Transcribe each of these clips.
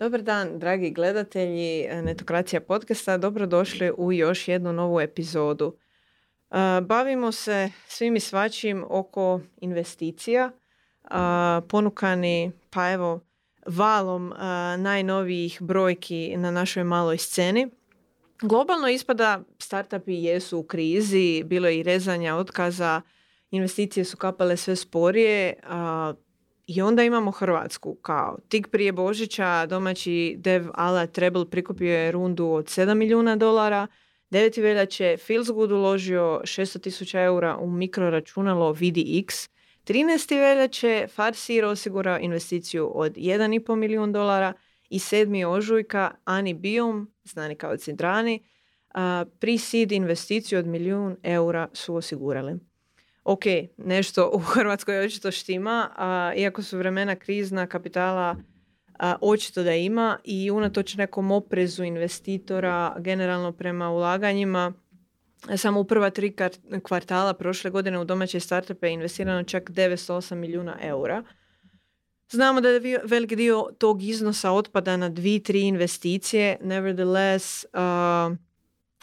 Dobar dan, dragi gledatelji Netokracija podcasta. Dobrodošli u još jednu novu epizodu. E, bavimo se svim i svačim oko investicija, ponukani, pa evo, valom najnovijih brojki na našoj maloj sceni. Globalno ispada startupi jesu u krizi, bilo je i rezanja otkaza, investicije su kapale sve sporije, i onda imamo Hrvatsku kao tik prije Božića domaći dev Ala Treble prikupio je rundu od 7 milijuna dolara, 9. veljače Feelsgood uložio 600 tisuća eura u mikroračunalo VDX, 13. veljače Farsir osigurao investiciju od 1,5 milijun dolara i 7. ožujka Ani Biom, znani kao Cidrani, pre-seed investiciju od milijun eura su osigurali ok, nešto u Hrvatskoj očito štima, a, iako su vremena krizna kapitala a, očito da ima i unatoč nekom oprezu investitora generalno prema ulaganjima, samo u prva tri kvartala prošle godine u domaće startupe je investirano čak 908 milijuna eura. Znamo da je velik dio tog iznosa otpada na dvi, tri investicije. Nevertheless,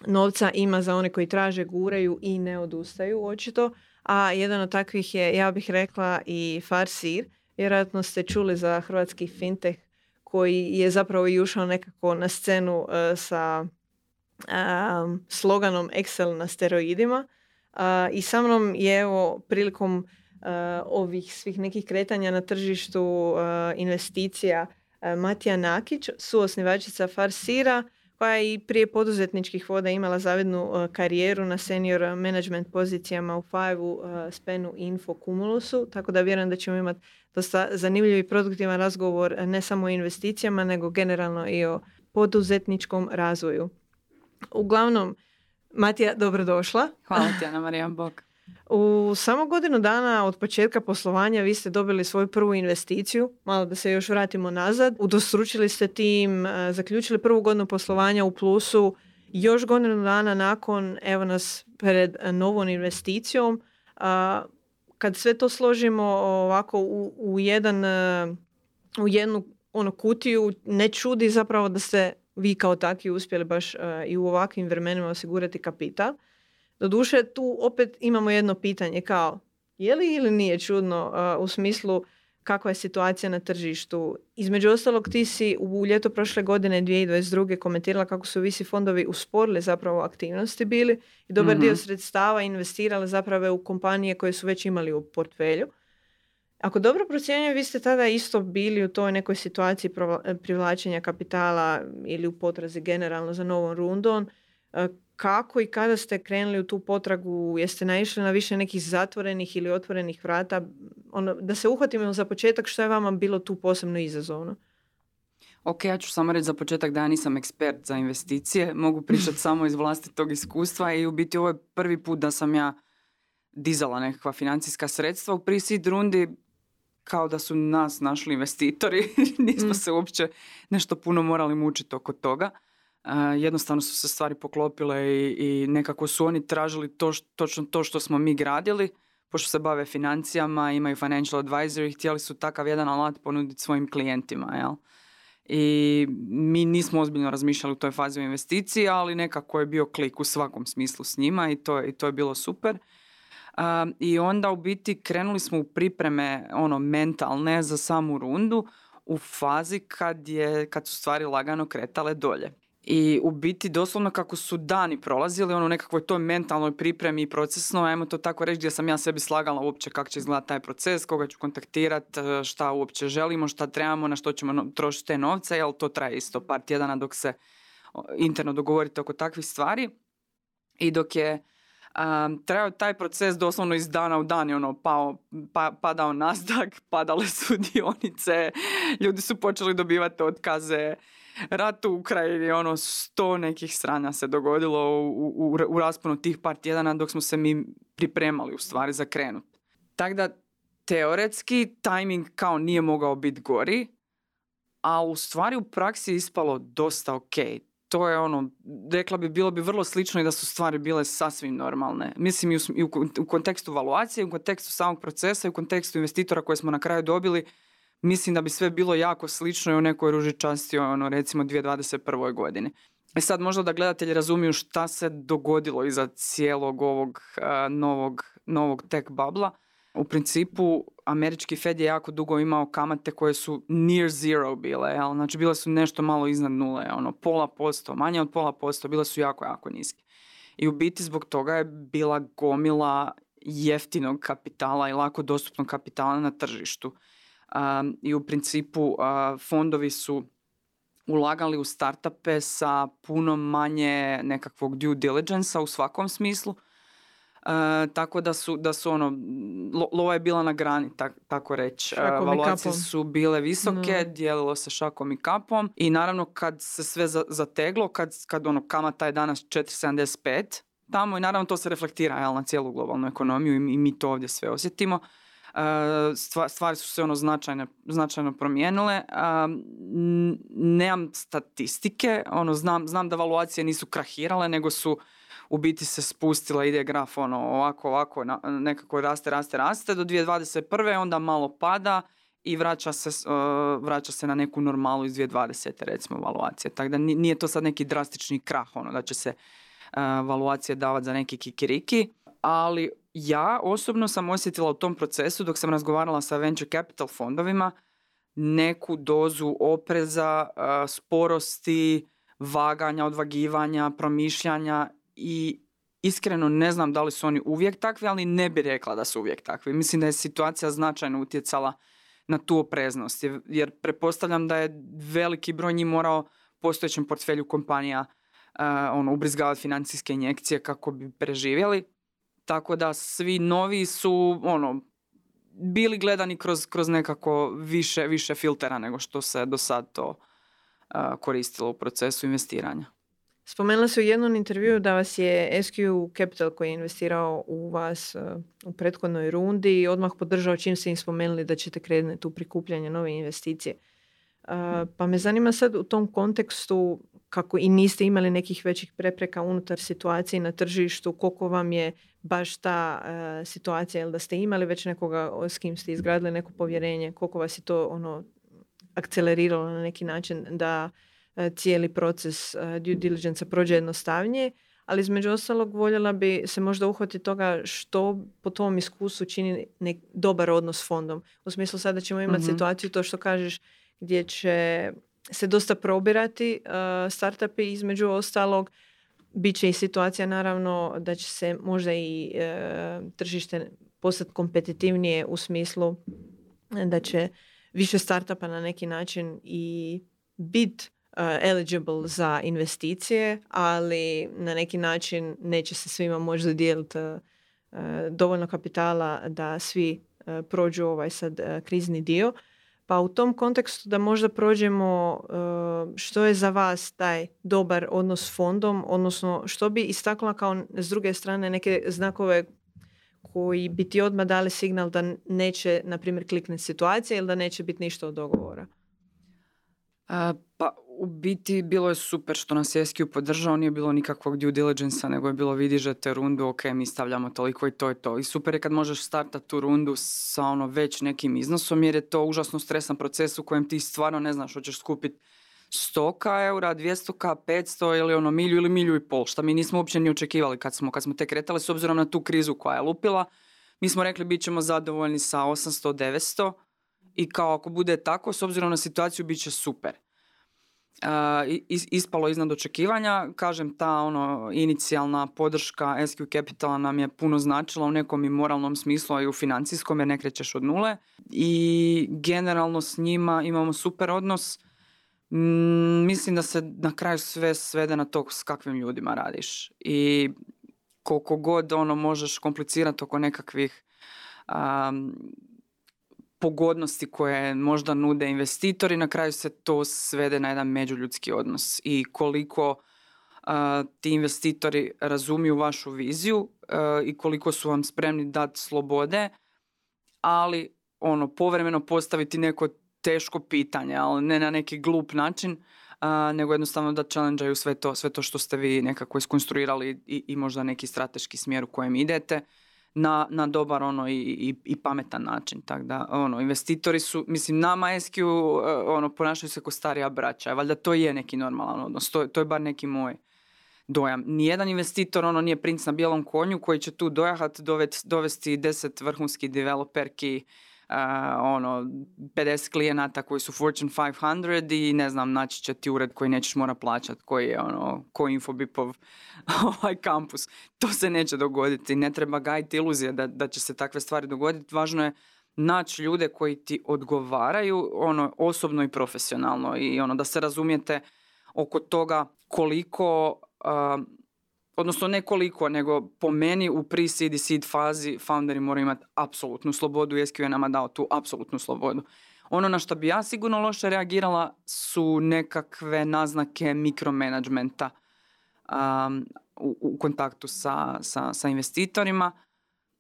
novca ima za one koji traže, guraju i ne odustaju očito a jedan od takvih je, ja bih rekla, i Farsir. Vjerojatno ste čuli za hrvatski fintech koji je zapravo i ušao nekako na scenu uh, sa um, sloganom Excel na steroidima. Uh, I sa mnom je evo prilikom uh, ovih svih nekih kretanja na tržištu investicija Matija Nakić, suosnivačica Farsira, koja je i prije poduzetničkih voda imala zavidnu uh, karijeru na senior management pozicijama u Five-u, uh, Spenu, Info, Cumulusu, tako da vjerujem da ćemo imati dosta zanimljiv i produktivan razgovor uh, ne samo o investicijama, nego generalno i o poduzetničkom razvoju. Uglavnom, Matija, dobrodošla. Hvala ti, Ana Marija Bog. U samo godinu dana od početka poslovanja vi ste dobili svoju prvu investiciju, malo da se još vratimo nazad, udostručili ste tim, e, zaključili prvu godinu poslovanja u plusu, još godinu dana nakon, evo nas pred novom investicijom. Kad sve to složimo ovako u, u jedan, e, u jednu ono kutiju, ne čudi zapravo da ste vi kao takvi uspjeli baš e, i u ovakvim vremenima osigurati kapital. Doduše, tu opet imamo jedno pitanje kao je li ili nije čudno u smislu kakva je situacija na tržištu. Između ostalog, ti si u ljeto prošle godine 2022. komentirala kako su visi fondovi usporili zapravo aktivnosti bili i dobar dio mhm. sredstava investirali zapravo u kompanije koje su već imali u portfelju. Ako dobro procjenjujem, vi ste tada isto bili u toj nekoj situaciji privlačenja kapitala ili u potrazi generalno za novom rundom kako i kada ste krenuli u tu potragu, jeste naišli na više nekih zatvorenih ili otvorenih vrata, ono, da se uhvatimo za početak što je vama bilo tu posebno izazovno? Ok, ja ću samo reći za početak da ja nisam ekspert za investicije, mogu pričati samo iz vlastitog iskustva i u biti ovo je prvi put da sam ja dizala nekakva financijska sredstva. U pre-seed rundi kao da su nas našli investitori, nismo mm. se uopće nešto puno morali mučiti oko toga jednostavno su se stvari poklopile i, i nekako su oni tražili to, točno to što smo mi gradili, pošto se bave financijama, imaju financial advisor i htjeli su takav jedan alat ponuditi svojim klijentima. Jel? I mi nismo ozbiljno razmišljali u toj fazi investiciji, ali nekako je bio klik u svakom smislu s njima i to, i to je bilo super. I onda u biti krenuli smo u pripreme ono mentalne za samu rundu u fazi kad, je, kad su stvari lagano kretale dolje. I u biti doslovno kako su dani prolazili, ono nekakvoj toj mentalnoj pripremi i procesno, ajmo to tako reći, gdje sam ja sebi slagala uopće kako će izgledati taj proces, koga ću kontaktirati, e, šta uopće želimo, šta trebamo, na što ćemo trošiti te novce, jel to traje isto par tjedana dok se interno dogovorite oko takvih stvari. I dok je um, trajao taj proces doslovno iz dana u dan je ono pao, pa, padao Nasdaq, padale su dionice, ljudi su počeli dobivati otkaze, rat u Ukrajini, ono sto nekih strana se dogodilo u, u, u rasponu tih par tjedana dok smo se mi pripremali u stvari za krenut. Tako da teoretski timing kao nije mogao biti gori, a u stvari u praksi ispalo dosta ok. To je ono, rekla bi, bilo bi vrlo slično i da su stvari bile sasvim normalne. Mislim i u, u kontekstu valuacije, u kontekstu samog procesa i u kontekstu investitora koje smo na kraju dobili, mislim da bi sve bilo jako slično i u nekoj ružičasti ono recimo 2021. godini. E sad možda da gledatelji razumiju šta se dogodilo iza cijelog ovog novog, novog tech babla. U principu američki Fed je jako dugo imao kamate koje su near zero bile, jel? znači bile su nešto malo iznad nule, ono pola posto, manje od pola posto, bile su jako, jako niske. I u biti zbog toga je bila gomila jeftinog kapitala i lako dostupnog kapitala na tržištu. I u principu fondovi su ulagali u startupe sa puno manje nekakvog due diligence u svakom smislu. Tako da su, da su ono, lova je bila na grani, tako reći. Valuacije su bile visoke, no. dijelilo se šakom i kapom i naravno kad se sve zateglo, kad, kad ono kamata je danas 4,75 tamo i naravno to se reflektira jel, na cijelu globalnu ekonomiju i, i mi to ovdje sve osjetimo. Stvari su se ono značajno, značajno promijenile. Nemam statistike, ono, znam, znam da valuacije nisu krahirale, nego su u biti se spustila, ide graf ono, ovako, ovako, nekako raste, raste, raste do 2021. onda malo pada i vraća se, vraća se na neku normalu iz 2020. recimo valuacije. Tako da nije to sad neki drastični krah, ono, da će se valuacije davati za neki kikiriki, ali ja osobno sam osjetila u tom procesu dok sam razgovarala sa venture capital fondovima neku dozu opreza, sporosti, vaganja, odvagivanja, promišljanja i iskreno ne znam da li su oni uvijek takvi, ali ne bi rekla da su uvijek takvi. Mislim da je situacija značajno utjecala na tu opreznost, jer pretpostavljam da je veliki broj njih morao postojećem portfelju kompanija uh, ono, ubrizgavati financijske injekcije kako bi preživjeli. Tako da svi novi su ono, bili gledani kroz, kroz nekako više, više filtera nego što se do sad to koristilo u procesu investiranja. Spomenula se u jednom intervju da vas je SQ Capital koji je investirao u vas u prethodnoj rundi i odmah podržao čim ste im spomenuli da ćete krenuti u prikupljanje nove investicije. Pa me zanima sad u tom kontekstu kako i niste imali nekih većih prepreka unutar situacije na tržištu, koliko vam je baš ta uh, situacija, jel da ste imali već nekoga s kim ste izgradili neko povjerenje, koliko vas je to ono akceleriralo na neki način da cijeli proces uh, due diligence prođe jednostavnije, ali između ostalog voljela bi se možda uhvatiti toga što po tom iskustvu čini nek dobar odnos s fondom. U smislu sada ćemo imati mm situaciju to što kažeš gdje će se dosta probirati uh, startupi između ostalog. Biće i situacija naravno da će se možda i uh, tržište postati kompetitivnije u smislu da će više startupa na neki način i bit eligible za investicije, ali na neki način neće se svima moći dodijeliti uh, dovoljno kapitala da svi prođu ovaj sad krizni dio. Pa u tom kontekstu da možda prođemo što je za vas taj dobar odnos s fondom, odnosno što bi istakla kao s druge strane neke znakove koji bi ti odmah dali signal da neće, na primjer, kliknuti situacija ili da neće biti ništa od dogovora? Pa u biti bilo je super što nas je SQ podržao, nije bilo nikakvog due diligence nego je bilo vidi te rundu, ok, mi stavljamo toliko i to je to. I super je kad možeš startati tu rundu sa ono već nekim iznosom jer je to užasno stresan proces u kojem ti stvarno ne znaš hoćeš skupiti 100 eura, 200 500 ili ono milju ili milju i pol, što mi nismo uopće ni očekivali kad smo, kad smo te kretali s obzirom na tu krizu koja je lupila. Mi smo rekli bit ćemo zadovoljni sa 800, 900 i kao ako bude tako, s obzirom na situaciju, bit će super ispalo iznad očekivanja. Kažem, ta ono inicijalna podrška SQ Capitala nam je puno značila u nekom i moralnom smislu, a i u financijskom jer ne krećeš od nule. I generalno s njima imamo super odnos. Mm, mislim da se na kraju sve svede na to s kakvim ljudima radiš. I koliko god ono možeš komplicirati oko nekakvih pogodnosti koje možda nude investitori, na kraju se to svede na jedan međuljudski odnos. I koliko ti investitori razumiju vašu viziju i koliko su vam spremni dati slobode, ali ono povremeno postaviti neko teško pitanje, ali ne na neki glup način, nego jednostavno da challenge sve to, sve to što ste vi nekako iskonstruirali i, i možda neki strateški smjer u kojem idete na, na dobar ono i, i, i pametan način. Tako da, ono, investitori su, mislim, nama SQ, ono, ponašaju se kao starija braća. Valjda to je neki normalan odnos. To, to je bar neki moj dojam. Nijedan investitor ono nije princ na bijelom konju koji će tu dojahat, dovesti deset vrhunskih developerki, ono, 50 klijenata koji su Fortune 500 i ne znam, naći će ti ured koji nećeš mora plaćati, koji je ono, ko Infobipov ovaj kampus. To se neće dogoditi. Ne treba gajiti iluzije da, da će se takve stvari dogoditi. Važno je naći ljude koji ti odgovaraju ono osobno i profesionalno i ono da se razumijete oko toga koliko odnosno ne koliko, nego po meni u pre-seed i seed fazi founderi moraju imati apsolutnu slobodu i je nama dao tu apsolutnu slobodu. Ono na što bi ja sigurno loše reagirala su nekakve naznake mikromanagementa um, u, u, kontaktu sa, sa, sa investitorima.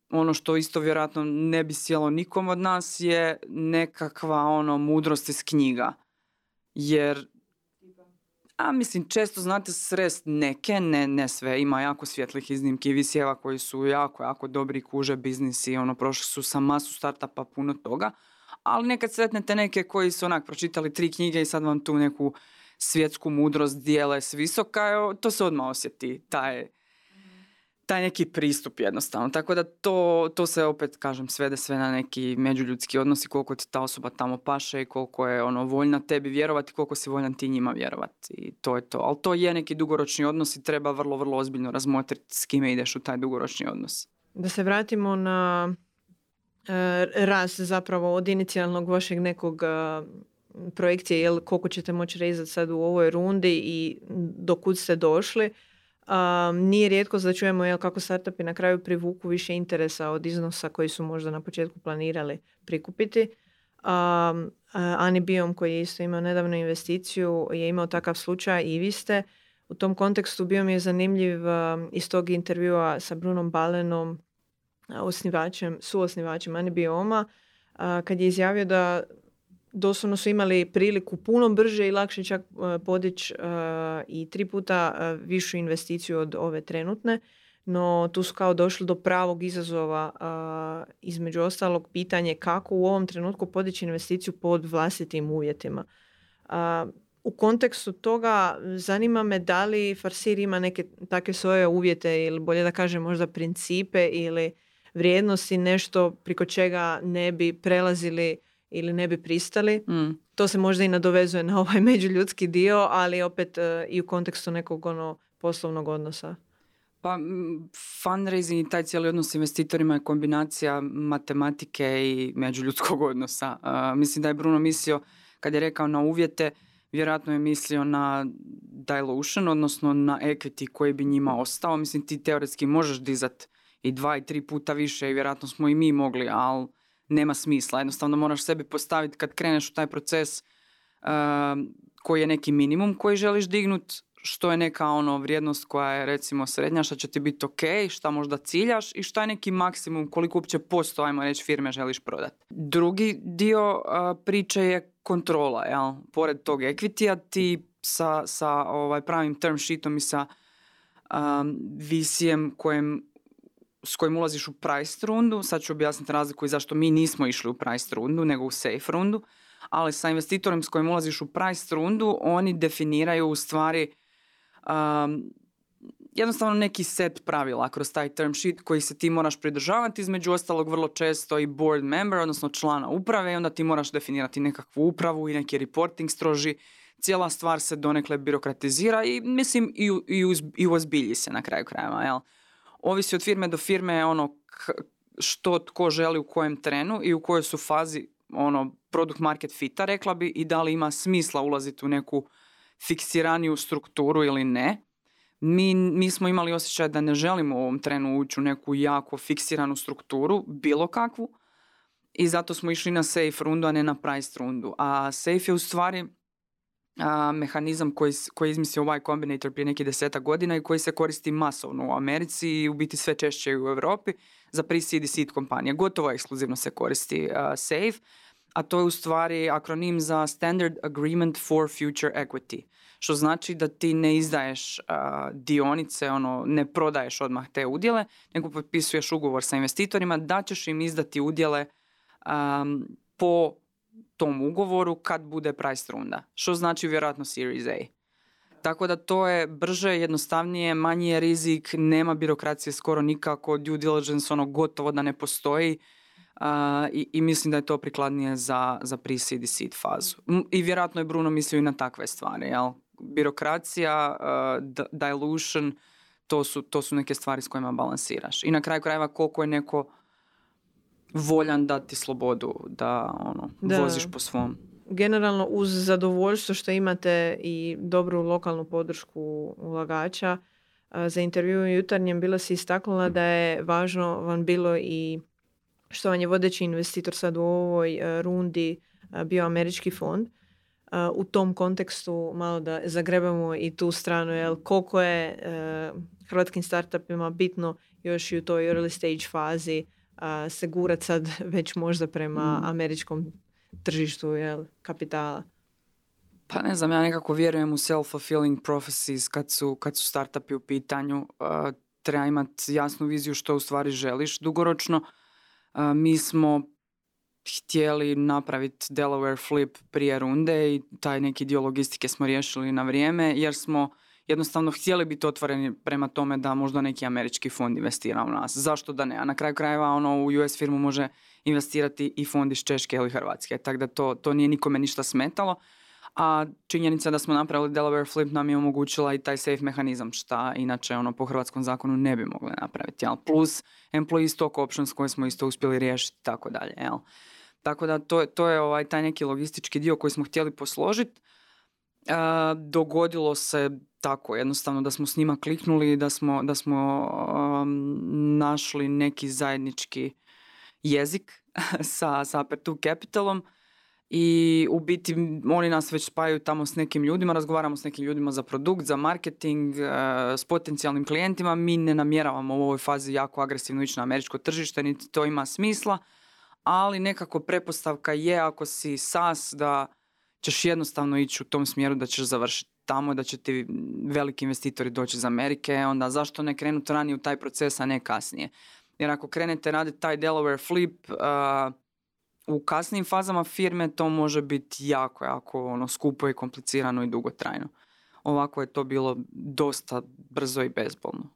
Ono što isto vjerojatno ne bi sjelo nikom od nas je nekakva ono mudrost iz knjiga. Jer a mislim, često znate srest neke, ne, ne sve, ima jako svjetlih iznimki i visjeva koji su jako, jako dobri kuže biznis i ono, prošli su sa masu startupa puno toga, ali nekad sretnete neke koji su onak pročitali tri knjige i sad vam tu neku svjetsku mudrost dijele s visoka, to se odmah osjeti, taj taj neki pristup jednostavno. Tako da to, to se opet, kažem, svede sve na neki međuljudski odnos i koliko ti ta osoba tamo paše i koliko je ono voljna tebi vjerovati, koliko si voljan ti njima vjerovati. I to je to. Ali to je neki dugoročni odnos i treba vrlo, vrlo ozbiljno razmotriti s kime ideš u taj dugoročni odnos. Da se vratimo na e, raz zapravo od inicijalnog vašeg nekog e, projekcije, jel, koliko ćete moći rezati sad u ovoj rundi i dokud ste došli. Um, nije rijetko da čujemo jel, kako startupi na kraju privuku više interesa od iznosa koji su možda na početku planirali prikupiti. Um, Ani Biom koji je isto imao nedavnu investiciju je imao takav slučaj i vi ste. U tom kontekstu bio mi je zanimljiv iz tog intervjua sa Brunom Balenom, osnivačem, suosnivačem Ani Bioma, kad je izjavio da doslovno su imali priliku puno brže i lakše čak e, podići e, i tri puta e, višu investiciju od ove trenutne, no tu su kao došli do pravog izazova između ostalog pitanje kako u ovom trenutku podići investiciju pod vlastitim uvjetima. U kontekstu toga zanima me da li Farsir ima neke takve svoje uvjete ili bolje da kažem možda principe ili vrijednosti, nešto priko čega ne bi prelazili ili ne bi pristali. Mm. To se možda i nadovezuje na ovaj međuljudski dio, ali opet uh, i u kontekstu nekog ono poslovnog odnosa. Pa fundraising i taj cijeli odnos s investitorima je kombinacija matematike i međuljudskog odnosa. Uh, mislim da je Bruno mislio, kad je rekao na uvjete, vjerojatno je mislio na dilution, odnosno na equity koji bi njima ostao. Mislim, ti teoretski možeš dizat i dva i tri puta više i vjerojatno smo i mi mogli, ali nema smisla. Jednostavno moraš sebi postaviti kad kreneš u taj proces uh, koji je neki minimum koji želiš dignut, što je neka ono vrijednost koja je recimo srednja, što će ti biti ok, šta možda ciljaš i šta je neki maksimum, koliko uopće posto, ajmo reći, firme želiš prodati. Drugi dio uh, priče je kontrola, jel? Pored tog equity ti sa, sa ovaj pravim term sheetom i sa um, visijem kojem s kojim ulaziš u price rundu, sad ću objasniti razliku i zašto mi nismo išli u price rundu, nego u safe rundu, ali sa investitorom s kojim ulaziš u price rundu, oni definiraju u stvari um, jednostavno neki set pravila kroz taj term sheet koji se ti moraš pridržavati, između ostalog vrlo često i board member, odnosno člana uprave onda ti moraš definirati nekakvu upravu i neki reporting stroži. Cijela stvar se donekle birokratizira i mislim i, i, i uzbilji se na kraju krajeva. Jel? Ovisi od firme do firme ono što tko želi u kojem trenu i u kojoj su fazi ono produkt market fita rekla bi i da li ima smisla ulaziti u neku fiksiraniju strukturu ili ne. Mi, mi smo imali osjećaj da ne želimo u ovom trenu ući u neku jako fiksiranu strukturu, bilo kakvu, i zato smo išli na safe rundu, a ne na price rundu. A safe je u stvari a, mehanizam koji, koji izmislio Y Combinator prije nekih deseta godina i koji se koristi masovno u Americi i u biti sve češće u Europi za pre-seed i seed kompanije. Gotovo ekskluzivno se koristi Safe, a to je u stvari akronim za Standard Agreement for Future Equity. Što znači da ti ne izdaješ dionice, ono, ne prodaješ odmah te udjele, nego potpisuješ ugovor sa investitorima da ćeš im izdati udjele po tom ugovoru kad bude price runda. Što znači vjerojatno Series A. Tako da to je brže, jednostavnije, manji je rizik, nema birokracije skoro nikako, due diligence ono gotovo da ne postoji i, i, mislim da je to prikladnije za, za pre-seed i seed fazu. I vjerojatno je Bruno mislio i na takve stvari, jel? Birokracija, uh, dilution, to su, to su neke stvari s kojima balansiraš. I na kraju krajeva koliko je neko voljan dati slobodu da ono, da. voziš po svom generalno uz zadovoljstvo što imate i dobru lokalnu podršku ulagača, za intervju u jutarnjem bila si istaknula da je važno vam bilo i što vam je vodeći investitor sad u ovoj rundi bio američki fond. U tom kontekstu malo da zagrebamo i tu stranu, jel, koliko je hrvatskim startupima bitno još i u toj early stage fazi se gurat sad već možda prema mm. američkom tržištu jel, kapitala? Pa ne znam, ja nekako vjerujem u self-fulfilling prophecies kad su, kad su startupi u pitanju. Uh, treba imati jasnu viziju što u stvari želiš dugoročno. Uh, mi smo htjeli napraviti Delaware flip prije runde i taj neki dio logistike smo riješili na vrijeme jer smo jednostavno htjeli biti otvoreni prema tome da možda neki američki fond investira u nas. Zašto da ne? A na kraju krajeva ono u US firmu može investirati i fond iz Češke ili Hrvatske. Tako da to, to nije nikome ništa smetalo. A činjenica da smo napravili Delaware Flip nam je omogućila i taj safe mehanizam, šta inače ono po hrvatskom zakonu ne bi mogli napraviti. Jel? Plus employee stock options koje smo isto uspjeli riješiti tako dalje. Jel? Tako da to, to je ovaj, taj neki logistički dio koji smo htjeli posložiti. dogodilo se tako jednostavno da smo s njima kliknuli da smo, da smo um, našli neki zajednički jezik sa, sa Aperture Capitalom i u biti oni nas već spajaju tamo s nekim ljudima, razgovaramo s nekim ljudima za produkt, za marketing, uh, s potencijalnim klijentima. Mi ne namjeravamo u ovoj fazi jako agresivno ići na američko tržište, niti to ima smisla, ali nekako prepostavka je ako si SAS da ćeš jednostavno ići u tom smjeru da ćeš završiti tamo, da će ti veliki investitori doći iz Amerike, onda zašto ne krenuti ranije u taj proces, a ne kasnije. Jer ako krenete raditi taj Delaware flip uh, u kasnim fazama firme, to može biti jako, jako ono, skupo i komplicirano i dugotrajno. Ovako je to bilo dosta brzo i bezbolno.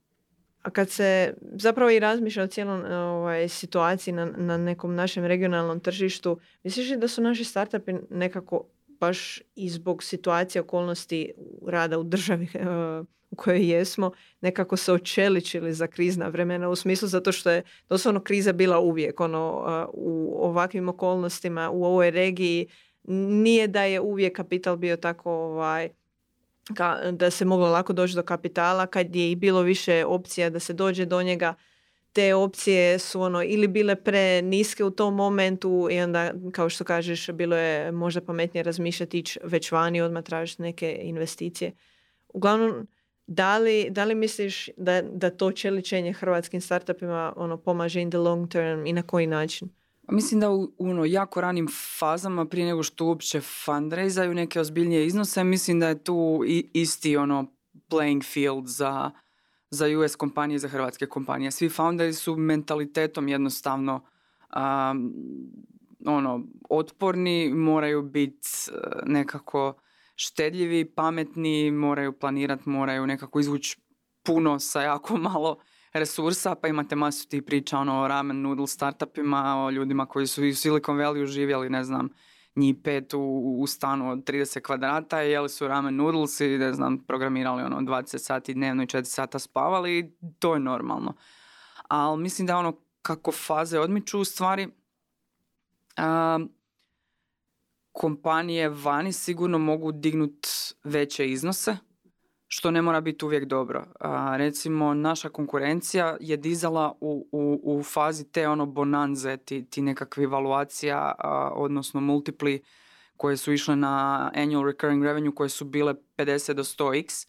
A kad se zapravo i razmišlja o cijelom ovaj, situaciji na, na nekom našem regionalnom tržištu, misliš li da su naši startupi nekako baš i zbog situacije, okolnosti rada u državi u kojoj jesmo, nekako se očeličili za krizna vremena u smislu zato što je doslovno kriza bila uvijek ono, u ovakvim okolnostima, u ovoj regiji. Nije da je uvijek kapital bio tako ovaj, da se moglo lako doći do kapitala kad je i bilo više opcija da se dođe do njega te opcije su ono ili bile pre niske u tom momentu i onda kao što kažeš bilo je možda pametnije razmišljati ići već vani odmah tražiti neke investicije. Uglavnom, da li, da li misliš da, da to čeličenje hrvatskim startupima ono, pomaže in the long term i na koji način? Mislim da u ono, jako ranim fazama prije nego što uopće fundraizaju neke ozbiljnije iznose, mislim da je tu isti ono playing field za za US kompanije, za hrvatske kompanije. Svi founderi su mentalitetom jednostavno um, ono, otporni, moraju biti uh, nekako štedljivi, pametni, moraju planirati, moraju nekako izvući puno sa jako malo resursa, pa imate masu tih priča ono, o ramen noodle startupima, o ljudima koji su u Silicon Valley živjeli, ne znam, njih pet u, u stanu od 30 kvadrata, jeli su ramen noodles i ne znam, programirali ono 20 sati dnevno i 4 sata spavali, to je normalno. Ali mislim da ono kako faze odmiču u stvari, kompanije vani sigurno mogu dignuti veće iznose, što ne mora biti uvijek dobro. A, recimo, naša konkurencija je dizala u, u, u fazi te ono bonanze, ti, ti nekakvi evaluacija, odnosno multipli koje su išle na annual recurring revenue koje su bile 50 do 100x.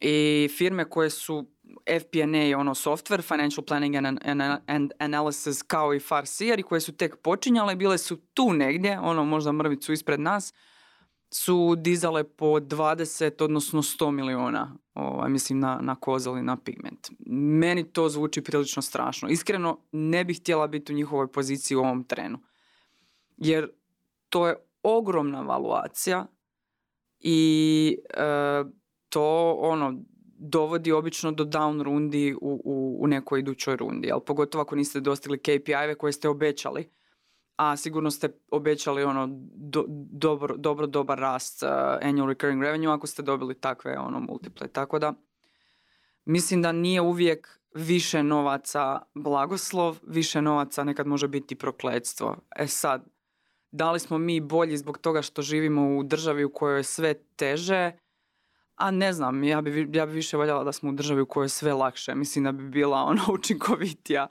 I firme koje su FP&A, ono software, Financial Planning and, and Analysis, kao i Farsier, koje su tek počinjale, bile su tu negdje, ono možda mrvicu ispred nas, su dizale po 20, odnosno 100 miliona, ovaj, mislim, na, na kozali, na pigment. Meni to zvuči prilično strašno. Iskreno, ne bih htjela biti u njihovoj poziciji u ovom trenu. Jer to je ogromna valuacija i e, to ono dovodi obično do down rundi u, u, u nekoj idućoj rundi, ali pogotovo ako niste dostigli KPI-eve koje ste obećali, a sigurno ste obećali ono do, dobro, dobro, dobar rast uh, annual recurring revenue ako ste dobili takve ono multiple. Tako da mislim da nije uvijek više novaca blagoslov, više novaca nekad može biti prokletstvo. E sad, da li smo mi bolji zbog toga što živimo u državi u kojoj je sve teže, a ne znam, ja bi, ja bi više voljela da smo u državi u kojoj je sve lakše. Mislim da bi bila ono učinkovitija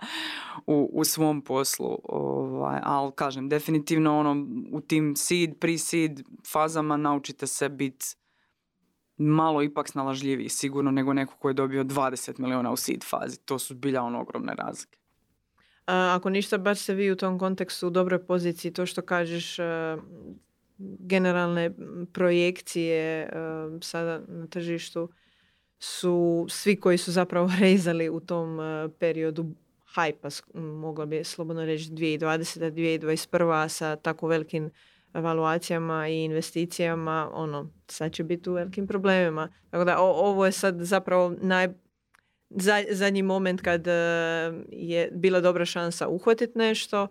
u, u svom poslu. Ovaj, ali kažem, definitivno ono, u tim seed, pre-seed fazama naučite se biti malo ipak snalažljiviji sigurno nego neko ko je dobio 20 miliona u seed fazi. To su bilja ono ogromne razlike. ako ništa, baš se vi u tom kontekstu u dobroj poziciji. To što kažeš, generalne projekcije sada na tržištu su svi koji su zapravo rezali u tom periodu hajpa, mogla bi slobodno reći 2020. 2021. sa tako velikim evaluacijama i investicijama, ono, sad će biti u velikim problemima. Tako da ovo je sad zapravo naj, zadnji moment kad je bila dobra šansa uhvatiti nešto,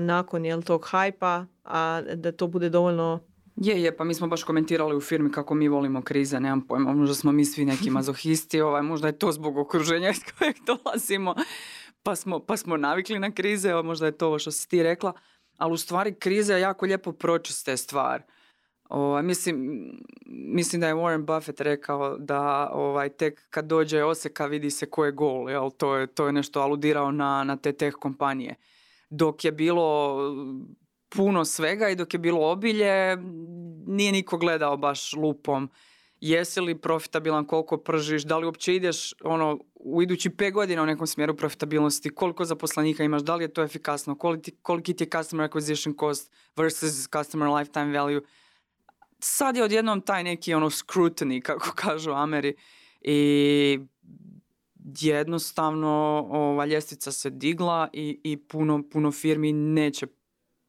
nakon jel, tog hajpa, a da to bude dovoljno je, je, pa mi smo baš komentirali u firmi kako mi volimo krize, nemam pojma, možda smo mi svi neki mazohisti, ovaj, možda je to zbog okruženja iz kojeg dolazimo, pa smo, pa smo navikli na krize, možda je to ovo što si ti rekla, ali u stvari krize jako lijepo pročiste stvar. Ovaj, mislim, mislim da je Warren Buffett rekao da ovaj, tek kad dođe oseka vidi se ko je gol, jel? To, je, to je nešto aludirao na, na te teh kompanije dok je bilo puno svega i dok je bilo obilje, nije niko gledao baš lupom. Jesi li profitabilan, koliko pržiš, da li uopće ideš ono, u idući pet godina u nekom smjeru profitabilnosti, koliko zaposlenika imaš, da li je to efikasno, koliki, koliki ti je customer acquisition cost versus customer lifetime value. Sad je odjednom taj neki ono scrutiny, kako kažu Ameri, i jednostavno ova ljestvica se digla i, i puno, puno firmi neće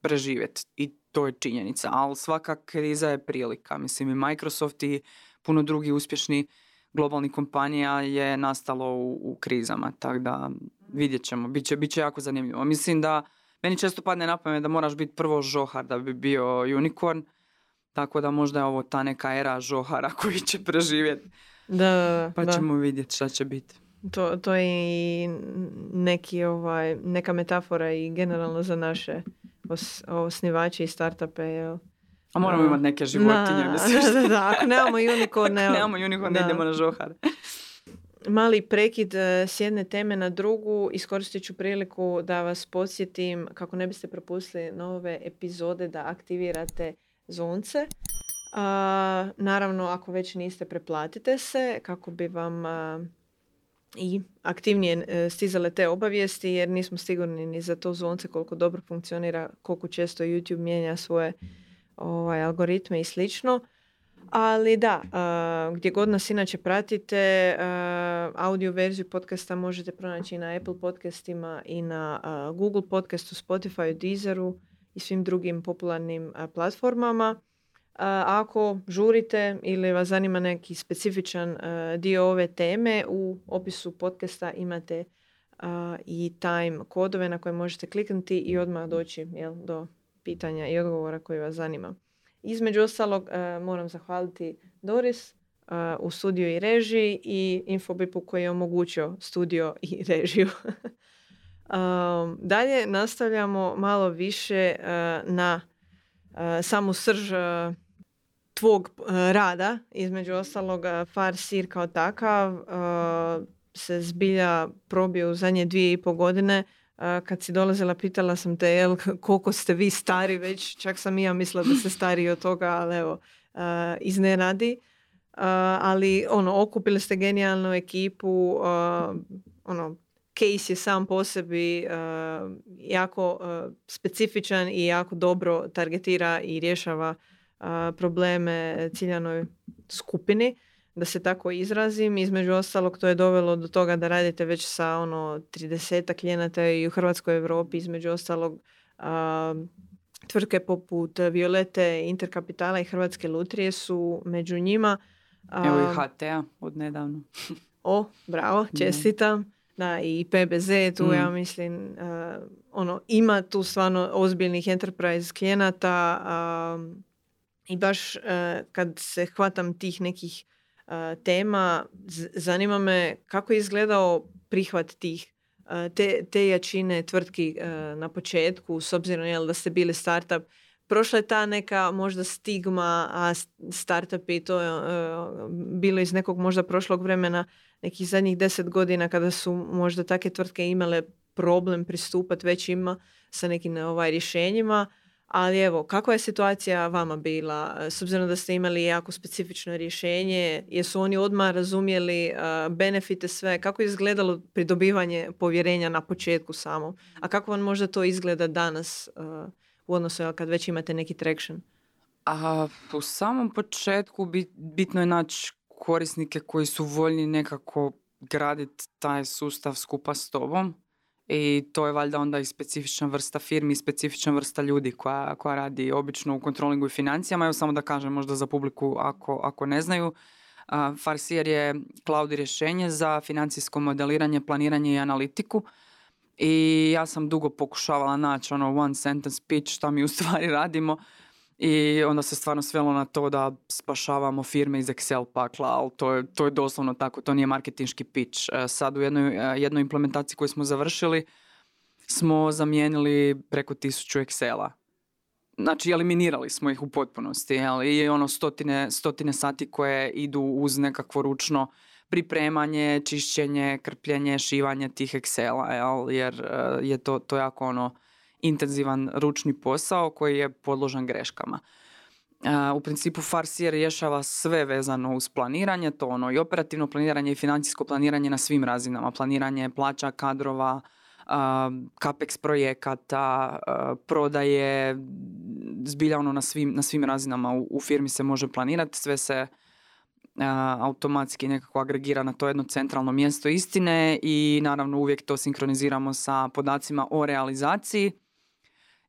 preživjeti i to je činjenica, ali svaka kriza je prilika. Mislim i Microsoft i puno drugih uspješnih globalnih kompanija je nastalo u, u krizama, tako da vidjet ćemo, bit će, bit će jako zanimljivo. Mislim da meni često padne na pamet da moraš biti prvo žohar da bi bio unicorn, tako da možda je ovo ta neka era žohara koji će preživjeti. Da, pa ćemo vidjeti šta će biti. To, to je i neki, ovaj, neka metafora i generalno za naše os, osnivače i startupe. Jel? A moramo imati neke životinje, na, misliš? Da, da, ako nemamo unicorn, ne, nemamo unicorn, ne idemo na žohar. Mali prekid e, s jedne teme na drugu. Iskoristit ću priliku da vas podsjetim kako ne biste propustili nove epizode da aktivirate zonce. A, naravno, ako već niste, preplatite se kako bi vam i aktivnije e, stizale te obavijesti jer nismo sigurni ni za to zvonce koliko dobro funkcionira, koliko često YouTube mijenja svoje ovaj, algoritme i slično. Ali da, gdje god nas inače pratite, audio verziju podcasta možete pronaći na Apple podcastima i na Google podcastu, Spotify, Deezeru i svim drugim popularnim platformama ako žurite ili vas zanima neki specifičan dio ove teme, u opisu podcasta imate i time kodove na koje možete kliknuti i odmah doći jel, do pitanja i odgovora koji vas zanima. Između ostalog moram zahvaliti Doris u studiju i režiji i Infobipu koji je omogućio studio i režiju. Dalje nastavljamo malo više na samu srž tvog e, rada, između ostalog e, Far Sir kao takav e, se zbilja probio u zadnje dvije i pol godine. Kad si dolazila, pitala sam te jel, koliko ste vi stari već, čak sam i ja mislila da ste stariji od toga, ali evo, iznenadi. ali ono, okupili ste genijalnu ekipu, ono, case je sam po sebi jako specifičan i jako dobro targetira i rješava probleme ciljanoj skupini da se tako izrazim. Između ostalog to je dovelo do toga da radite već sa ono 30 klijenata i u Hrvatskoj Europi između ostalog tvrtke poput Violete, Interkapitala i Hrvatske lutrije su među njima. Evo i HTA od nedavno. o, bravo, čestitam. Da, i PBZ tu, ja mm. mislim, ono, ima tu stvarno ozbiljnih enterprise klijenata i baš kad se hvatam tih nekih tema, zanima me kako je izgledao prihvat tih te, te jačine tvrtki na početku, s obzirom jel, da ste bili startup, prošla je ta neka možda stigma, a startupi to je bilo iz nekog možda prošlog vremena, nekih zadnjih deset godina kada su možda takve tvrtke imale problem pristupati već ima sa nekim ovaj, rješenjima. Ali evo, kakva je situacija vama bila? S obzirom da ste imali jako specifično rješenje, jesu oni odmah razumjeli benefite sve? Kako je izgledalo pridobivanje povjerenja na početku samo? A kako vam možda to izgleda danas u odnosu kad već imate neki traction? A, u samom početku bitno je naći korisnike koji su voljni nekako graditi taj sustav skupa s tobom i to je valjda onda i specifična vrsta firmi i specifična vrsta ljudi koja, koja radi obično u kontrolingu i financijama. Evo samo da kažem možda za publiku ako, ako ne znaju. Farsier je cloud rješenje za financijsko modeliranje, planiranje i analitiku. I ja sam dugo pokušavala naći ono one sentence pitch šta mi u stvari radimo i onda se stvarno svelo na to da spašavamo firme iz Excel pakla, ali to je, to je doslovno tako, to nije marketinški pitch. E, sad u jednoj, e, jednoj implementaciji koju smo završili smo zamijenili preko tisuću Excela. Znači, eliminirali smo ih u potpunosti, ali i ono stotine, stotine sati koje idu uz nekakvo ručno pripremanje, čišćenje, krpljenje, šivanje tih Excela, jel? jer e, je to, to jako ono intenzivan ručni posao koji je podložan greškama. U principu Farsier rješava sve vezano uz planiranje, to ono i operativno planiranje i financijsko planiranje na svim razinama. Planiranje plaća, kadrova, capex projekata, prodaje, zbilja ono na svim, na svim razinama u firmi se može planirati, sve se automatski nekako agregira na to jedno centralno mjesto istine i naravno uvijek to sinkroniziramo sa podacima o realizaciji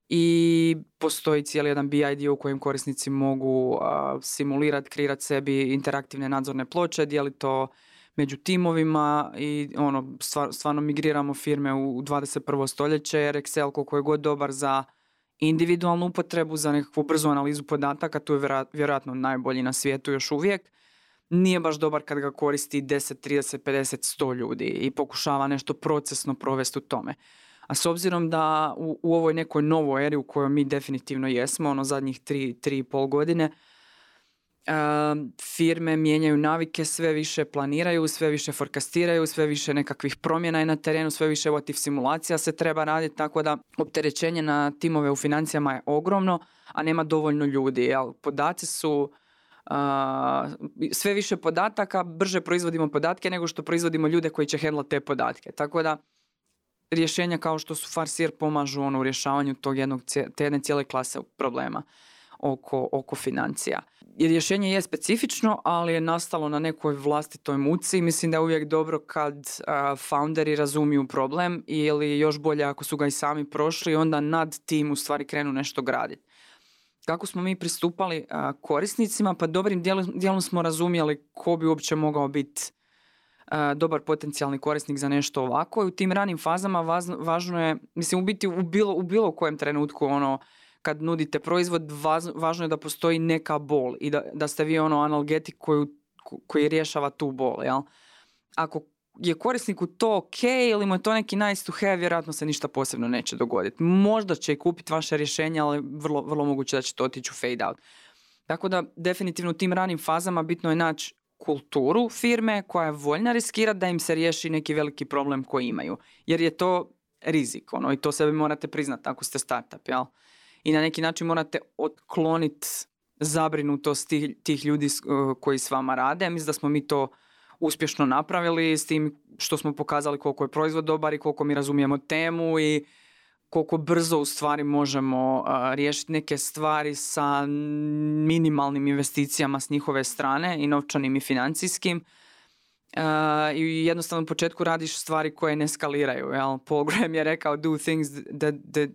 i postoji cijeli jedan BID u kojem korisnici mogu simulirati, kreirati sebi interaktivne nadzorne ploče, dijeliti to među timovima i ono, stvarno migriramo firme u 21. stoljeće jer Excel koliko je god dobar za individualnu upotrebu, za nekakvu brzu analizu podataka, tu je vjerojatno najbolji na svijetu još uvijek. Nije baš dobar kad ga koristi 10, 30, 50, 100 ljudi i pokušava nešto procesno provesti u tome. A s obzirom da u, u ovoj nekoj novoj eri u kojoj mi definitivno jesmo, ono zadnjih tri, tri i pol godine, firme mijenjaju navike, sve više planiraju, sve više forecastiraju, sve više nekakvih promjena je na terenu, sve više what simulacija se treba raditi, tako da opterećenje na timove u financijama je ogromno, a nema dovoljno ljudi. Jel? Podaci su sve više podataka, brže proizvodimo podatke nego što proizvodimo ljude koji će hendlati te podatke. Tako da rješenja kao što su Farsier pomažu ono, u rješavanju tog jednog, te jedne cijele klase problema oko, oko financija. I rješenje je specifično, ali je nastalo na nekoj vlastitoj muci. Mislim da je uvijek dobro kad founderi razumiju problem ili još bolje ako su ga i sami prošli, onda nad tim u stvari krenu nešto graditi. Kako smo mi pristupali korisnicima? Pa dobrim dijelom, dijelom smo razumjeli ko bi uopće mogao biti dobar potencijalni korisnik za nešto ovako i u tim ranim fazama važno je, mislim u biti u bilo, u bilo kojem trenutku ono kad nudite proizvod važno je da postoji neka bol i da, da ste vi ono analgetik koji, koji rješava tu bol, jel? Ako je korisniku to ok ili mu je to neki nice to have, vjerojatno se ništa posebno neće dogoditi. Možda će i kupiti vaše rješenje, ali vrlo, vrlo moguće da će to otići u fade out. Tako da definitivno u tim ranim fazama bitno je naći kulturu firme koja je voljna riskirati da im se riješi neki veliki problem koji imaju. Jer je to rizik, ono, i to sebi morate priznati ako ste startup, jel? I na neki način morate otkloniti zabrinutost tih, tih ljudi koji s vama rade. Mislim da smo mi to uspješno napravili s tim što smo pokazali koliko je proizvod dobar i koliko mi razumijemo temu i koliko brzo u stvari možemo riješiti neke stvari sa minimalnim investicijama s njihove strane i novčanim i financijskim. I jednostavno u početku radiš stvari koje ne skaliraju. Jel? Paul Graham je rekao do things that,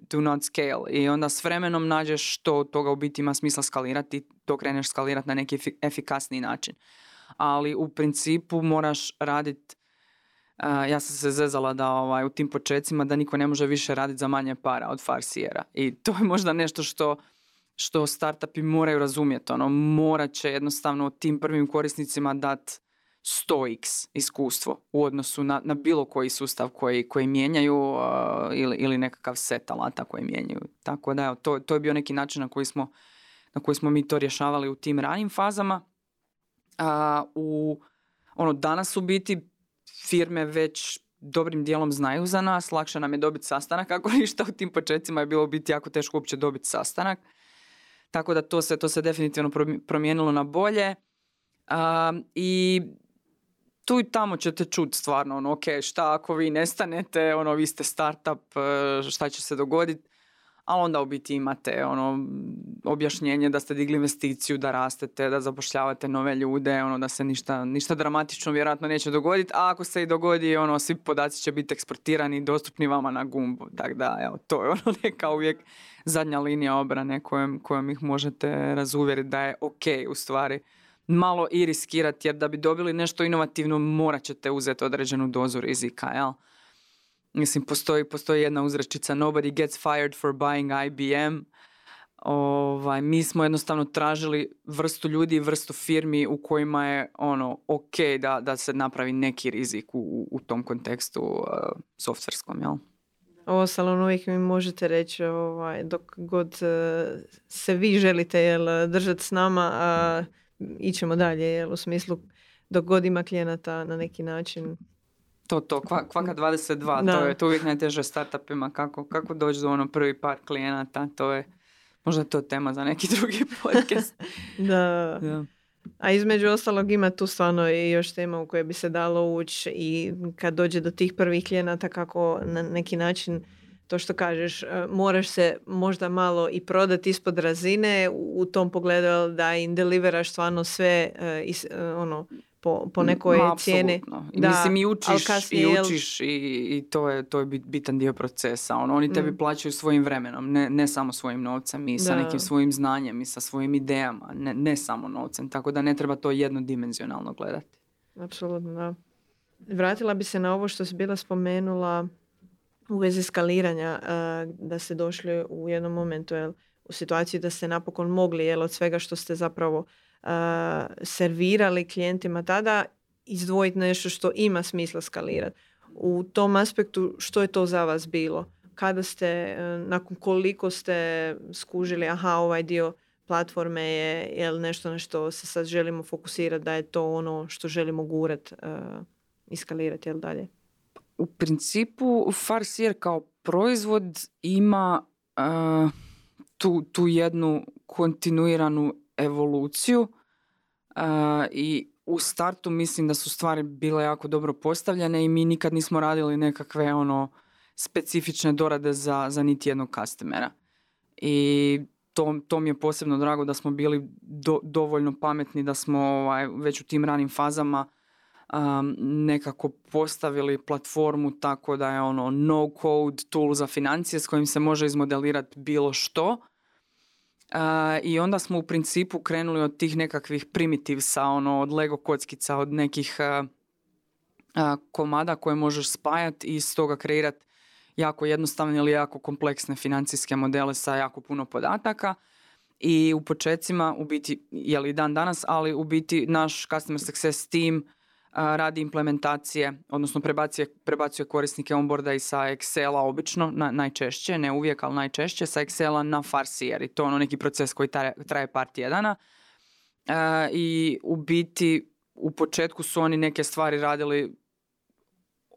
do not scale. I onda s vremenom nađeš što od toga u biti ima smisla skalirati to kreneš skalirati na neki efikasniji način. Ali u principu moraš raditi ja sam se zezala da ovaj, u tim počecima da niko ne može više raditi za manje para od farsijera. I to je možda nešto što, što startupi moraju razumjeti. Ono, morat će jednostavno tim prvim korisnicima dati 100x iskustvo u odnosu na, na bilo koji sustav koji, koji mijenjaju ili, ili nekakav set alata koji mijenjaju. Tako da evo, to, to je bio neki način na koji smo, na koji smo mi to rješavali u tim ranim fazama. A, u, ono, danas u biti firme već dobrim dijelom znaju za nas, lakše nam je dobiti sastanak, ako ništa u tim početcima je bilo biti jako teško uopće dobiti sastanak. Tako da to se, to se definitivno promijenilo na bolje. I tu i tamo ćete čuti stvarno, ono, ok, šta ako vi nestanete, ono, vi ste startup, e, šta će se dogoditi ali onda u biti imate ono objašnjenje da ste digli investiciju, da rastete, da zapošljavate nove ljude, ono da se ništa, ništa dramatično vjerojatno neće dogoditi, a ako se i dogodi, ono svi podaci će biti eksportirani i dostupni vama na gumbu. Tako da, evo, to je ono neka uvijek zadnja linija obrane kojom, kojom ih možete razuvjeriti da je ok u stvari malo i riskirati jer da bi dobili nešto inovativno morat ćete uzeti određenu dozu rizika, jel? Mislim, postoji, postoji jedna uzrečica nobody gets fired for buying IBM. Ovaj, mi smo jednostavno tražili vrstu ljudi i vrstu firmi u kojima je ono ok da, da se napravi neki rizik u, u tom kontekstu uh, softverskom, jel? Ovo salon uvijek mi možete reći ovaj, dok god uh, se vi želite jel, držati s nama, a ićemo dalje jel, u smislu dok god ima klijenata na neki način to, to, kvaka 22, da. to je to uvijek najteže startupima, kako, kako doći do ono prvi par klijenata, to je, možda to tema za neki drugi podcast. da. da. A između ostalog ima tu stvarno i još tema u kojoj bi se dalo ući i kad dođe do tih prvih klijenata kako na neki način to što kažeš, e, moraš se možda malo i prodati ispod razine u tom pogledu da im deliveraš stvarno sve e, e, ono, po, po nekoj Ma, cijeni. Da, Mislim i učiš, i, učiš i, i, to, je, to je bitan dio procesa. Ono, oni tebi mm. plaćaju svojim vremenom, ne, ne samo svojim novcem i sa nekim svojim znanjem i sa svojim idejama, ne, ne samo novcem. Tako da ne treba to jednodimenzionalno gledati. Apsolutno, da. Vratila bi se na ovo što si bila spomenula u vezi skaliranja, da ste došli u jednom momentu jel, u situaciju da ste napokon mogli jel, od svega što ste zapravo servirali klijentima tada izdvojiti nešto što ima smisla skalirati. U tom aspektu što je to za vas bilo? Kada ste, e, nakon koliko ste skužili, aha, ovaj dio platforme je jel, nešto na što se sad želimo fokusirati, da je to ono što želimo gurat uh, i skalirati, jel dalje? U principu Farsier kao proizvod ima tu, tu jednu kontinuiranu evoluciju i u startu mislim da su stvari bile jako dobro postavljene i mi nikad nismo radili nekakve ono specifične dorade za, za niti jednog customera. I to, to mi je posebno drago da smo bili dovoljno pametni da smo ovaj, već u tim ranim fazama um, nekako postavili platformu tako da je ono no code tool za financije s kojim se može izmodelirati bilo što i onda smo u principu krenuli od tih nekakvih primitivsa, ono, od Lego kockica, od nekih komada koje možeš spajati i iz toga kreirati jako jednostavne ili jako kompleksne financijske modele sa jako puno podataka. I u počecima, u biti, je li dan danas, ali u biti naš customer success team radi implementacije, odnosno prebacuje, prebacuje korisnike onboarda i sa Excela obično, na, najčešće, ne uvijek, ali najčešće, sa Excela na Farsier i to je ono neki proces koji traje, traje par tjedana. I u biti u početku su oni neke stvari radili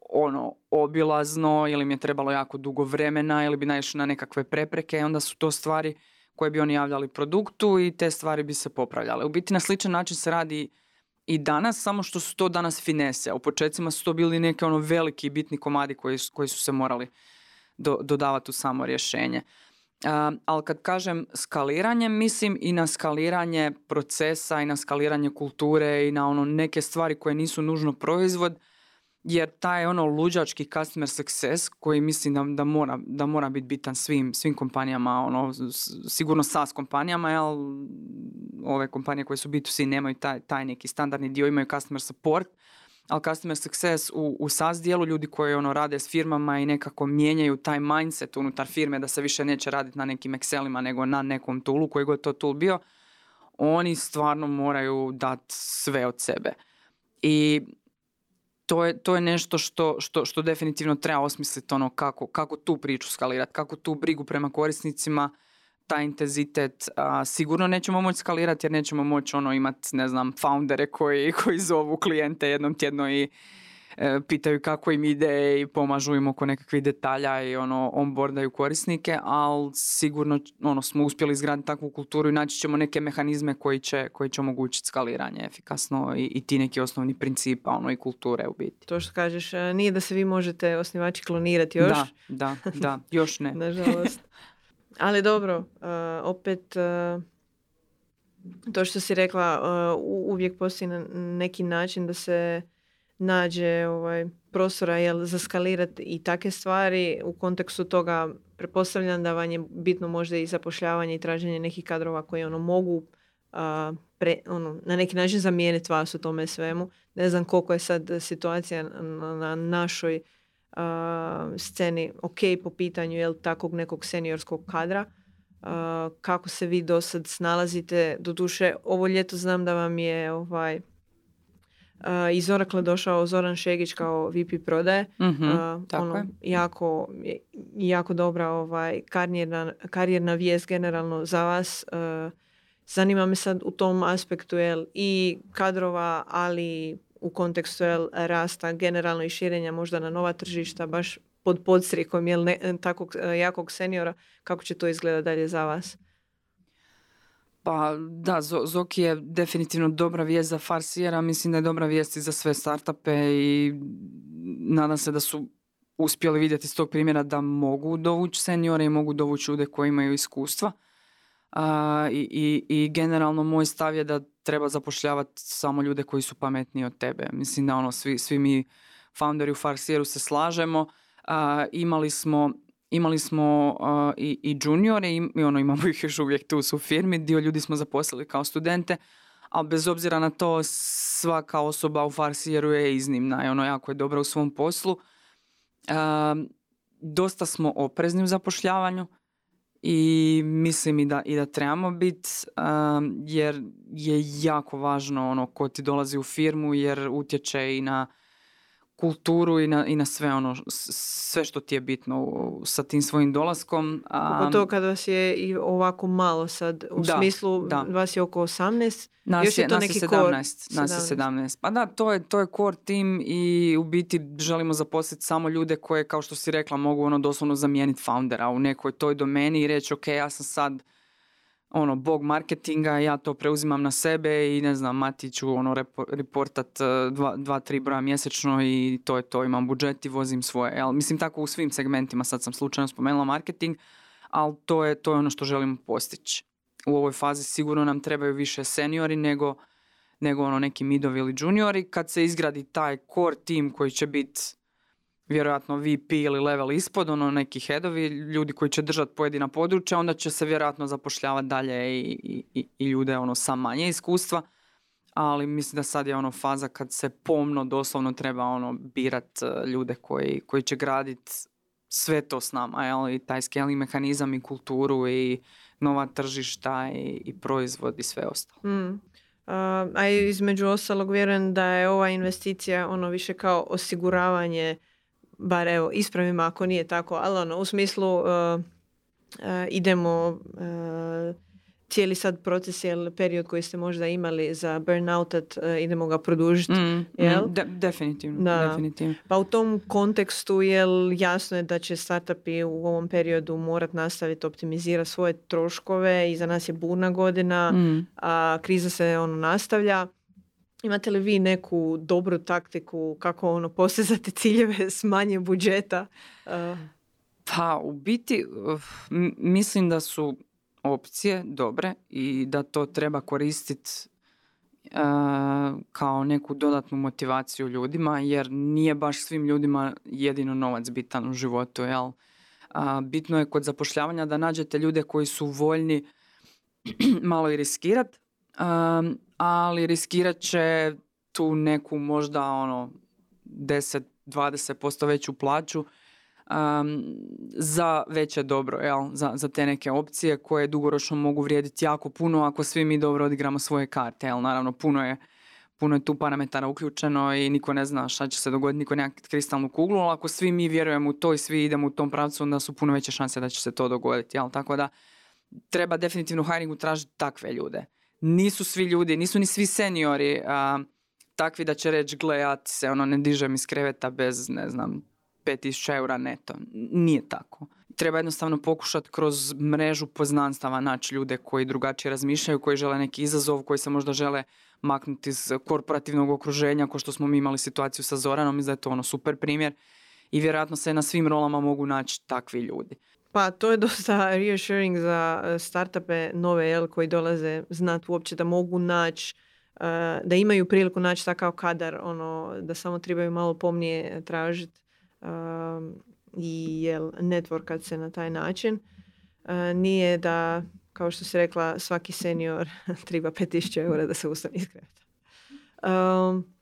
ono obilazno ili mi je trebalo jako dugo vremena ili bi naišli na nekakve prepreke i onda su to stvari koje bi oni javljali produktu i te stvari bi se popravljale. U biti na sličan način se radi i danas, samo što su to danas finese. U početcima su to bili neke ono veliki bitni komadi koji, koji su se morali do, dodavati u samo rješenje. Uh, ali kad kažem skaliranje, mislim i na skaliranje procesa i na skaliranje kulture i na ono neke stvari koje nisu nužno proizvod, jer taj ono luđački customer success koji mislim da, da, mora, da mora biti bitan svim, svim kompanijama, ono, sigurno SaaS kompanijama, jel, ove kompanije koje su B2C nemaju taj, taj neki standardni dio, imaju customer support, ali customer success u, u SaaS dijelu, ljudi koji ono rade s firmama i nekako mijenjaju taj mindset unutar firme da se više neće raditi na nekim Excelima nego na nekom toolu koji god to tool bio, oni stvarno moraju dati sve od sebe. I to je, to je nešto što, što, što definitivno treba osmisliti ono kako, kako tu priču skalirati, kako tu brigu prema korisnicima, taj intenzitet a, sigurno nećemo moći skalirati jer nećemo moći ono imati ne znam foundere koji, koji zovu klijente jednom tjedno i pitaju kako im ide i pomažu im oko nekakvih detalja i ono onboardaju korisnike, ali sigurno ono, smo uspjeli izgraditi takvu kulturu i naći ćemo neke mehanizme koji će, koji će omogućiti skaliranje efikasno i, i ti neki osnovni principa ono, i kulture u biti. To što kažeš, e, nije da se vi možete osnivači klonirati još? Da, da, da, još ne. Nažalost. Ali dobro, uh, opet uh, to što si rekla, uvijek postoji na neki način da se nađe ovaj, prostora jel, za skalirati i takve stvari. U kontekstu toga pretpostavljam da vam je bitno možda i zapošljavanje i traženje nekih kadrova koji ono mogu pre, ono, na neki način zamijeniti vas u tome svemu. Ne znam koliko je sad situacija na, našoj sceni ok po pitanju jel, takvog nekog seniorskog kadra. kako se vi do sad snalazite? Doduše, ovo ljeto znam da vam je ovaj, Uh, iz Oracle došao Zoran Šegić kao VP prodaje. mm ono, jako, jako dobra ovaj, karijerna, karijerna vijest generalno za vas. Uh, zanima me sad u tom aspektu jel, i kadrova, ali u kontekstu jel, rasta generalno i širenja možda na nova tržišta, baš pod podstrikom jel, ne, takvog jakog seniora. Kako će to izgledati dalje za vas? Pa da, Zoki je definitivno dobra vijest za Farsijera, mislim da je dobra vijest i za sve startupe i nadam se da su uspjeli vidjeti iz tog primjera da mogu dovući seniore i mogu dovući ljude koji imaju iskustva. i, i, I generalno moj stav je da treba zapošljavati samo ljude koji su pametniji od tebe. Mislim da ono, svi, svi mi founderi u Farsijeru se slažemo. imali smo imali smo i, i juniore i, ono, imamo ih još uvijek tu su firmi, dio ljudi smo zaposlili kao studente, ali bez obzira na to svaka osoba u Farsijeru je iznimna i ono jako je dobra u svom poslu. dosta smo oprezni u zapošljavanju i mislim i da, i da trebamo biti jer je jako važno ono ko ti dolazi u firmu jer utječe i na kulturu i na, i na sve ono, sve što ti je bitno sa tim svojim dolaskom. Pogotovo kad vas je i ovako malo sad, u smislu da. vas je oko 18, nas još je, to neki 17, core. Nas je 17. Pa da, to je, to je core tim i u biti želimo zaposliti samo ljude koje, kao što si rekla, mogu ono doslovno zamijeniti foundera u nekoj toj domeni i reći, ok, ja sam sad ono, bog marketinga, ja to preuzimam na sebe i ne znam, mati ću ono, reportat e, dva, dva, tri broja mjesečno i to je to, imam budžet i vozim svoje. Jel, mislim, tako u svim segmentima, sad sam slučajno spomenula marketing, ali to je, to je ono što želimo postići. U ovoj fazi sigurno nam trebaju više seniori nego, nego ono neki midovi ili juniori. Kad se izgradi taj core team koji će biti vjerojatno VP ili level ispod, ono neki headovi, ljudi koji će držati pojedina područja, onda će se vjerojatno zapošljavati dalje i, i, i ljude ono sa manje iskustva, ali mislim da sad je ono faza kad se pomno doslovno treba ono birat e, ljude koji, koji će graditi sve to s nama, jel? i taj scaling mehanizam i kulturu i nova tržišta i, i proizvod i sve ostalo. Mm. a između ostalog vjerujem da je ova investicija ono više kao osiguravanje bar evo ispravim ako nije tako, ali ono u smislu uh, uh, idemo uh, cijeli sad proces je period koji ste možda imali za burnoutat, uh, idemo ga produžiti. Mm, jel? mm, de- definitivno, Da. definitivno. Pa u tom kontekstu jel jasno je da će startupi u ovom periodu morat nastaviti optimizirati svoje troškove i za nas je burna godina, Mm. a kriza se ono nastavlja. Imate li vi neku dobru taktiku kako ono postizati ciljeve s manje budžeta? Uh, Pa u biti m- mislim da su opcije dobre i da to treba koristiti kao neku dodatnu motivaciju ljudima jer nije baš svim ljudima jedino novac bitan u životu. Jel? Bitno je kod zapošljavanja da nađete ljude koji su voljni malo i riskirat, um, ali riskirat će tu neku možda ono 10-20% veću plaću um, za veće dobro, jel? Za, za te neke opcije koje dugoročno mogu vrijediti jako puno ako svi mi dobro odigramo svoje karte. Jel? Naravno, puno je, puno je tu parametara uključeno i niko ne zna šta će se dogoditi, niko nema kristalnu kuglu, ali ako svi mi vjerujemo u to i svi idemo u tom pravcu, onda su puno veće šanse da će se to dogoditi. Jel? Tako da treba definitivno u hiringu tražiti takve ljude. Nisu svi ljudi, nisu ni svi seniori a, takvi da će reći gle ja se ono ne dižem iz kreveta bez ne znam 5000 eura neto. Nije tako. Treba jednostavno pokušati kroz mrežu poznanstava naći ljude koji drugačije razmišljaju, koji žele neki izazov, koji se možda žele maknuti iz korporativnog okruženja, kao što smo mi imali situaciju sa Zoranom, mislim da je to ono super primjer. I vjerojatno se na svim rolama mogu naći takvi ljudi. Pa to je dosta reassuring za e, startupe nove jel, koji dolaze znat uopće da mogu naći e, da imaju priliku naći takav kadar, ono, da samo trebaju malo pomnije tražiti i jel, networkat se na taj način. E, nije da, kao što si rekla, svaki senior treba 5000 eura da se ustane iz. Um,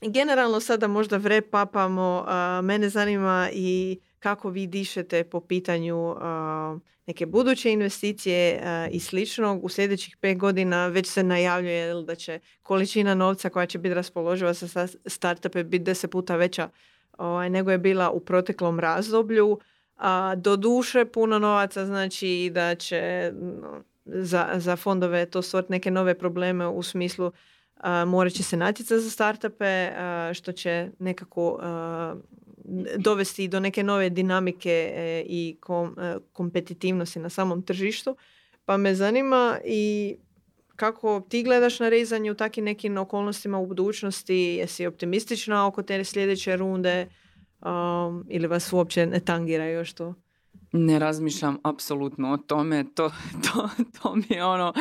generalno sada možda vre papamo, a, mene zanima i kako vi dišete po pitanju a, neke buduće investicije a, i sličnog. U sljedećih pet godina već se najavljuje da će količina novca koja će biti raspoloživa sta- startupe biti deset puta veća ovaj, nego je bila u proteklom razdoblju. A, do duše puno novaca znači da će za, za fondove to stvoriti neke nove probleme u smislu morat će se natjecati za startupe, što će nekako dovesti do neke nove dinamike e, i kom, e, kompetitivnosti na samom tržištu. Pa me zanima i kako ti gledaš na rezanje u takvim nekim okolnostima u budućnosti, jesi optimistična oko te sljedeće runde um, ili vas uopće ne tangira još to? Ne razmišljam apsolutno o tome, to, to, to mi je ono,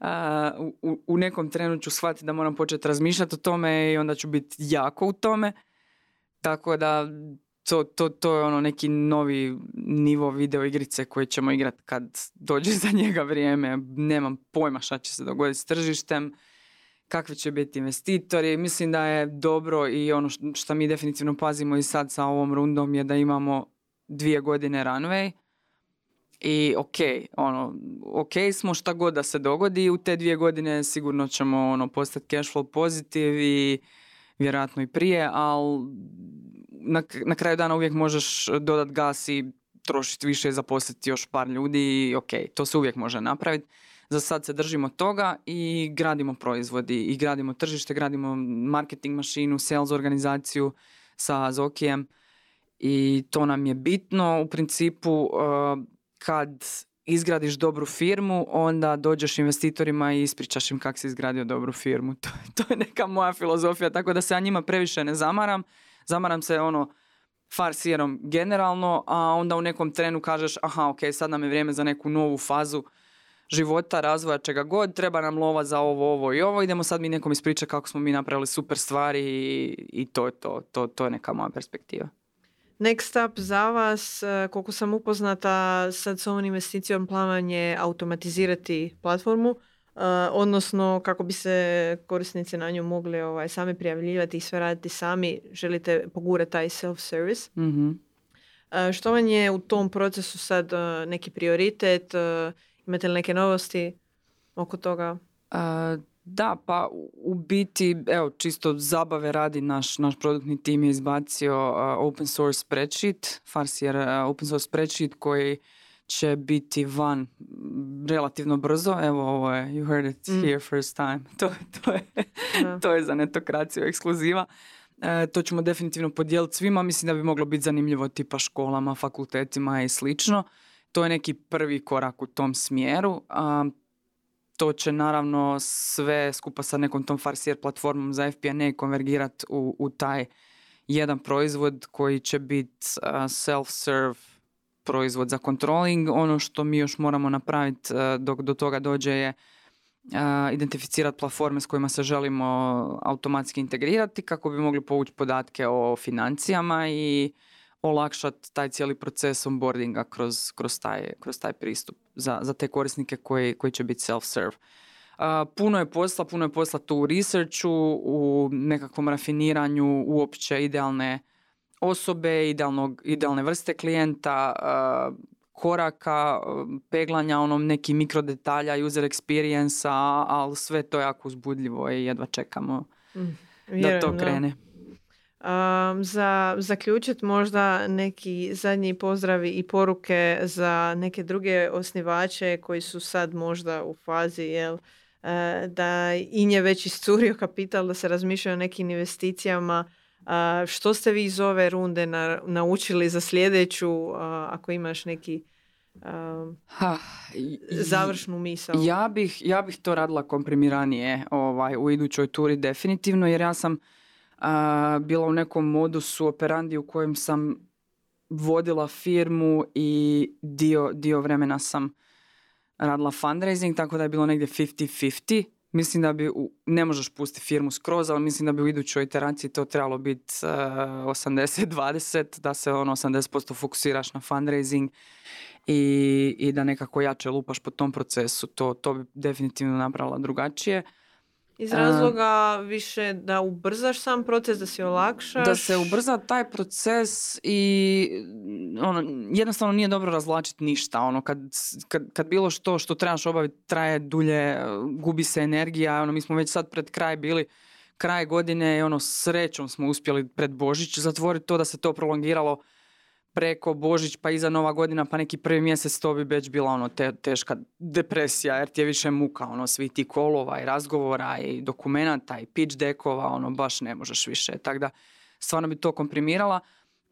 a, u, u nekom trenu ću shvatiti da moram početi razmišljati o tome i onda ću biti jako u tome, tako da to, to, to je ono neki novi nivo video igrice koje ćemo igrati kad dođe za njega vrijeme, nemam pojma šta će se dogoditi s tržištem, kakvi će biti investitori, mislim da je dobro i ono što mi definitivno pazimo i sad sa ovom rundom je da imamo dvije godine runway. I ok, ono, ok smo šta god da se dogodi u te dvije godine sigurno ćemo ono, postati cash flow pozitiv i vjerojatno i prije, ali na, na kraju dana uvijek možeš dodat gas i trošiti više i zaposliti još par ljudi i ok, to se uvijek može napraviti. Za sad se držimo toga i gradimo proizvodi i gradimo tržište, gradimo marketing mašinu, sales organizaciju sa Zokijem i to nam je bitno. U principu uh, kad izgradiš dobru firmu, onda dođeš investitorima i ispričaš im kako si izgradio dobru firmu. To, to je neka moja filozofija, tako da se ja njima previše ne zamaram. Zamaram se ono farsijerom generalno, a onda u nekom trenu kažeš aha, ok, sad nam je vrijeme za neku novu fazu života, razvoja, čega god, treba nam lova za ovo, ovo i ovo, idemo sad mi nekom ispričati kako smo mi napravili super stvari i, i to je to, to, to je neka moja perspektiva. Next up za vas, e, koliko sam upoznata, sad s ovom investicijom plan je automatizirati platformu, e, odnosno kako bi se korisnici na nju mogli ovaj, sami prijavljivati i sve raditi sami, želite pogurati taj self-service. Mhm. E, Što vam je u tom procesu sad neki prioritet? Imate li neke novosti oko toga? A, da, pa u- biti, evo, čisto zabave radi naš, naš produktni tim je izbacio a, open source spreadsheet, Farsier a, open source spreadsheet koji će biti van relativno brzo. Evo ovo je, you heard it Mm. here first time. To, to, je, to je za netokraciju ekskluziva. E, to ćemo definitivno podijeliti svima. Mislim da bi moglo biti zanimljivo tipa školama, fakultetima i slično. To je neki prvi korak u tom smjeru. A, to će naravno sve skupa sa nekom tom farsier platformom za FP&A konvergirati u, u taj jedan proizvod koji će biti self-serve proizvod za controlling. Ono što mi još moramo napraviti e, dok do toga dođe je identificirati platforme s kojima se želimo automatski integrirati kako bi mogli povući podatke o financijama i olakšati taj cijeli proces onboardinga kroz, kroz, taj, kroz taj pristup za, za te korisnike koji, koji će biti self-serve. A, puno je posla, puno je posla tu u researchu, u nekakvom rafiniranju uopće idealne osobe, idealnog, idealne vrste klijenta, koraka, peglanja onom neki mikrodetalja, user experience ali sve to je jako uzbudljivo i jedva čekamo Mm, da to krene. Um, za zaključit možda neki zadnji pozdravi i poruke za neke druge osnivače koji su sad možda u fazi jel, e, da i nje već iscurio kapital, da se razmišljaju o nekim investicijama. Što ste vi iz ove runde na- naučili za sljedeću, ako imaš neki a, Ha, završnu misao? Ja bih, ja bih to radila komprimiranije ovaj, u idućoj turi definitivno jer ja sam bila u nekom modusu operandi u kojem sam vodila firmu i dio, dio vremena sam radila fundraising, tako da je bilo negdje 50-50. Mislim da bi, u, ne možeš pustiti firmu skroz, ali mislim da bi u idućoj iteraciji to trebalo biti uh, 80-20, da se ono 80% fokusiraš na fundraising i, i da nekako jače lupaš po tom procesu. To, to bi definitivno napravila drugačije. Iz razloga više da ubrzaš sam proces, da si olakšaš. Da se ubrza taj proces i ono, jednostavno nije dobro razvlačiti ništa. Ono, kad, kad, kad bilo što što trebaš obaviti traje dulje, gubi se energija. Ono, mi smo već sad pred kraj bili kraj godine i ono srećom smo uspjeli pred Božić zatvoriti to da se to prolongiralo preko Božić pa iza Nova godina pa neki prvi mjesec to bi već bila ono te, teška depresija jer ti je više muka ono svi ti kolova i razgovora i dokumenata i pitch dekova ono baš ne možeš više tako da stvarno bi to komprimirala.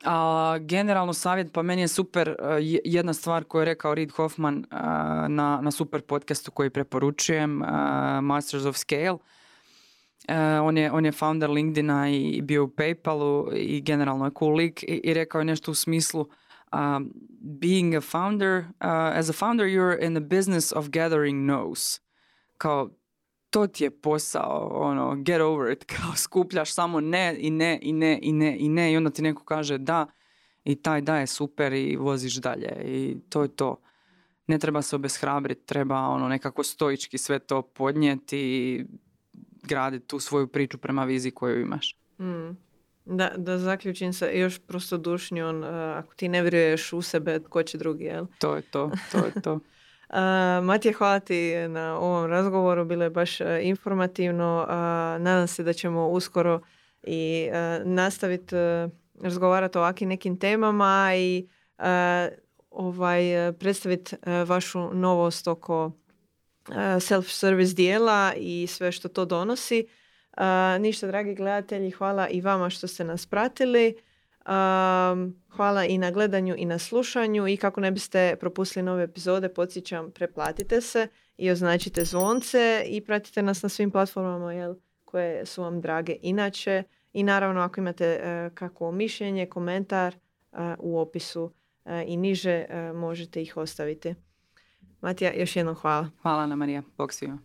A generalno savjet pa meni je super je- jedna stvar koju je rekao Reid Hoffman uh, na, na super podcastu koji preporučujem uh, Masters of Scale on, je, on je founder LinkedIna i bio u Paypalu i generalno je cool lik i, i rekao je nešto u smislu um, being a founder, uh, as a founder you're in the business of gathering no's. Kao, to ti je posao, ono, get over it, kao skupljaš samo ne i ne i ne i ne i ne i onda ti neko kaže da i taj da je super i voziš dalje i to je to. Ne treba se obeshrabriti, treba ono nekako stoički sve to podnijeti i graditi tu svoju priču prema viziji koju imaš. Mm. Da, da zaključim se još prostodušnjon, uh, ako ti ne vjeruješ u sebe, tko će drugi, jel? To je to, to je to. Uh, Matija, hvala ti na ovom razgovoru, bilo je baš uh, informativno. Uh, nadam se da ćemo uskoro i uh, nastaviti uh, razgovarati o ovakvim nekim temama i uh, ovaj, predstaviti uh, vašu novost oko self-service dijela i sve što to donosi. Uh, ništa, dragi gledatelji, hvala i vama što ste nas pratili. Um, hvala i na gledanju i na slušanju i kako ne biste propustili nove epizode, podsjećam, preplatite se i označite zvonce i pratite nas na svim platformama jel, koje su vam drage inače. I naravno ako imate e, kakvo mišljenje, komentar e, u opisu e, i niže e, možete ih ostaviti. Matija, još jednom hvala. Hvala Ana Marija, bog svima.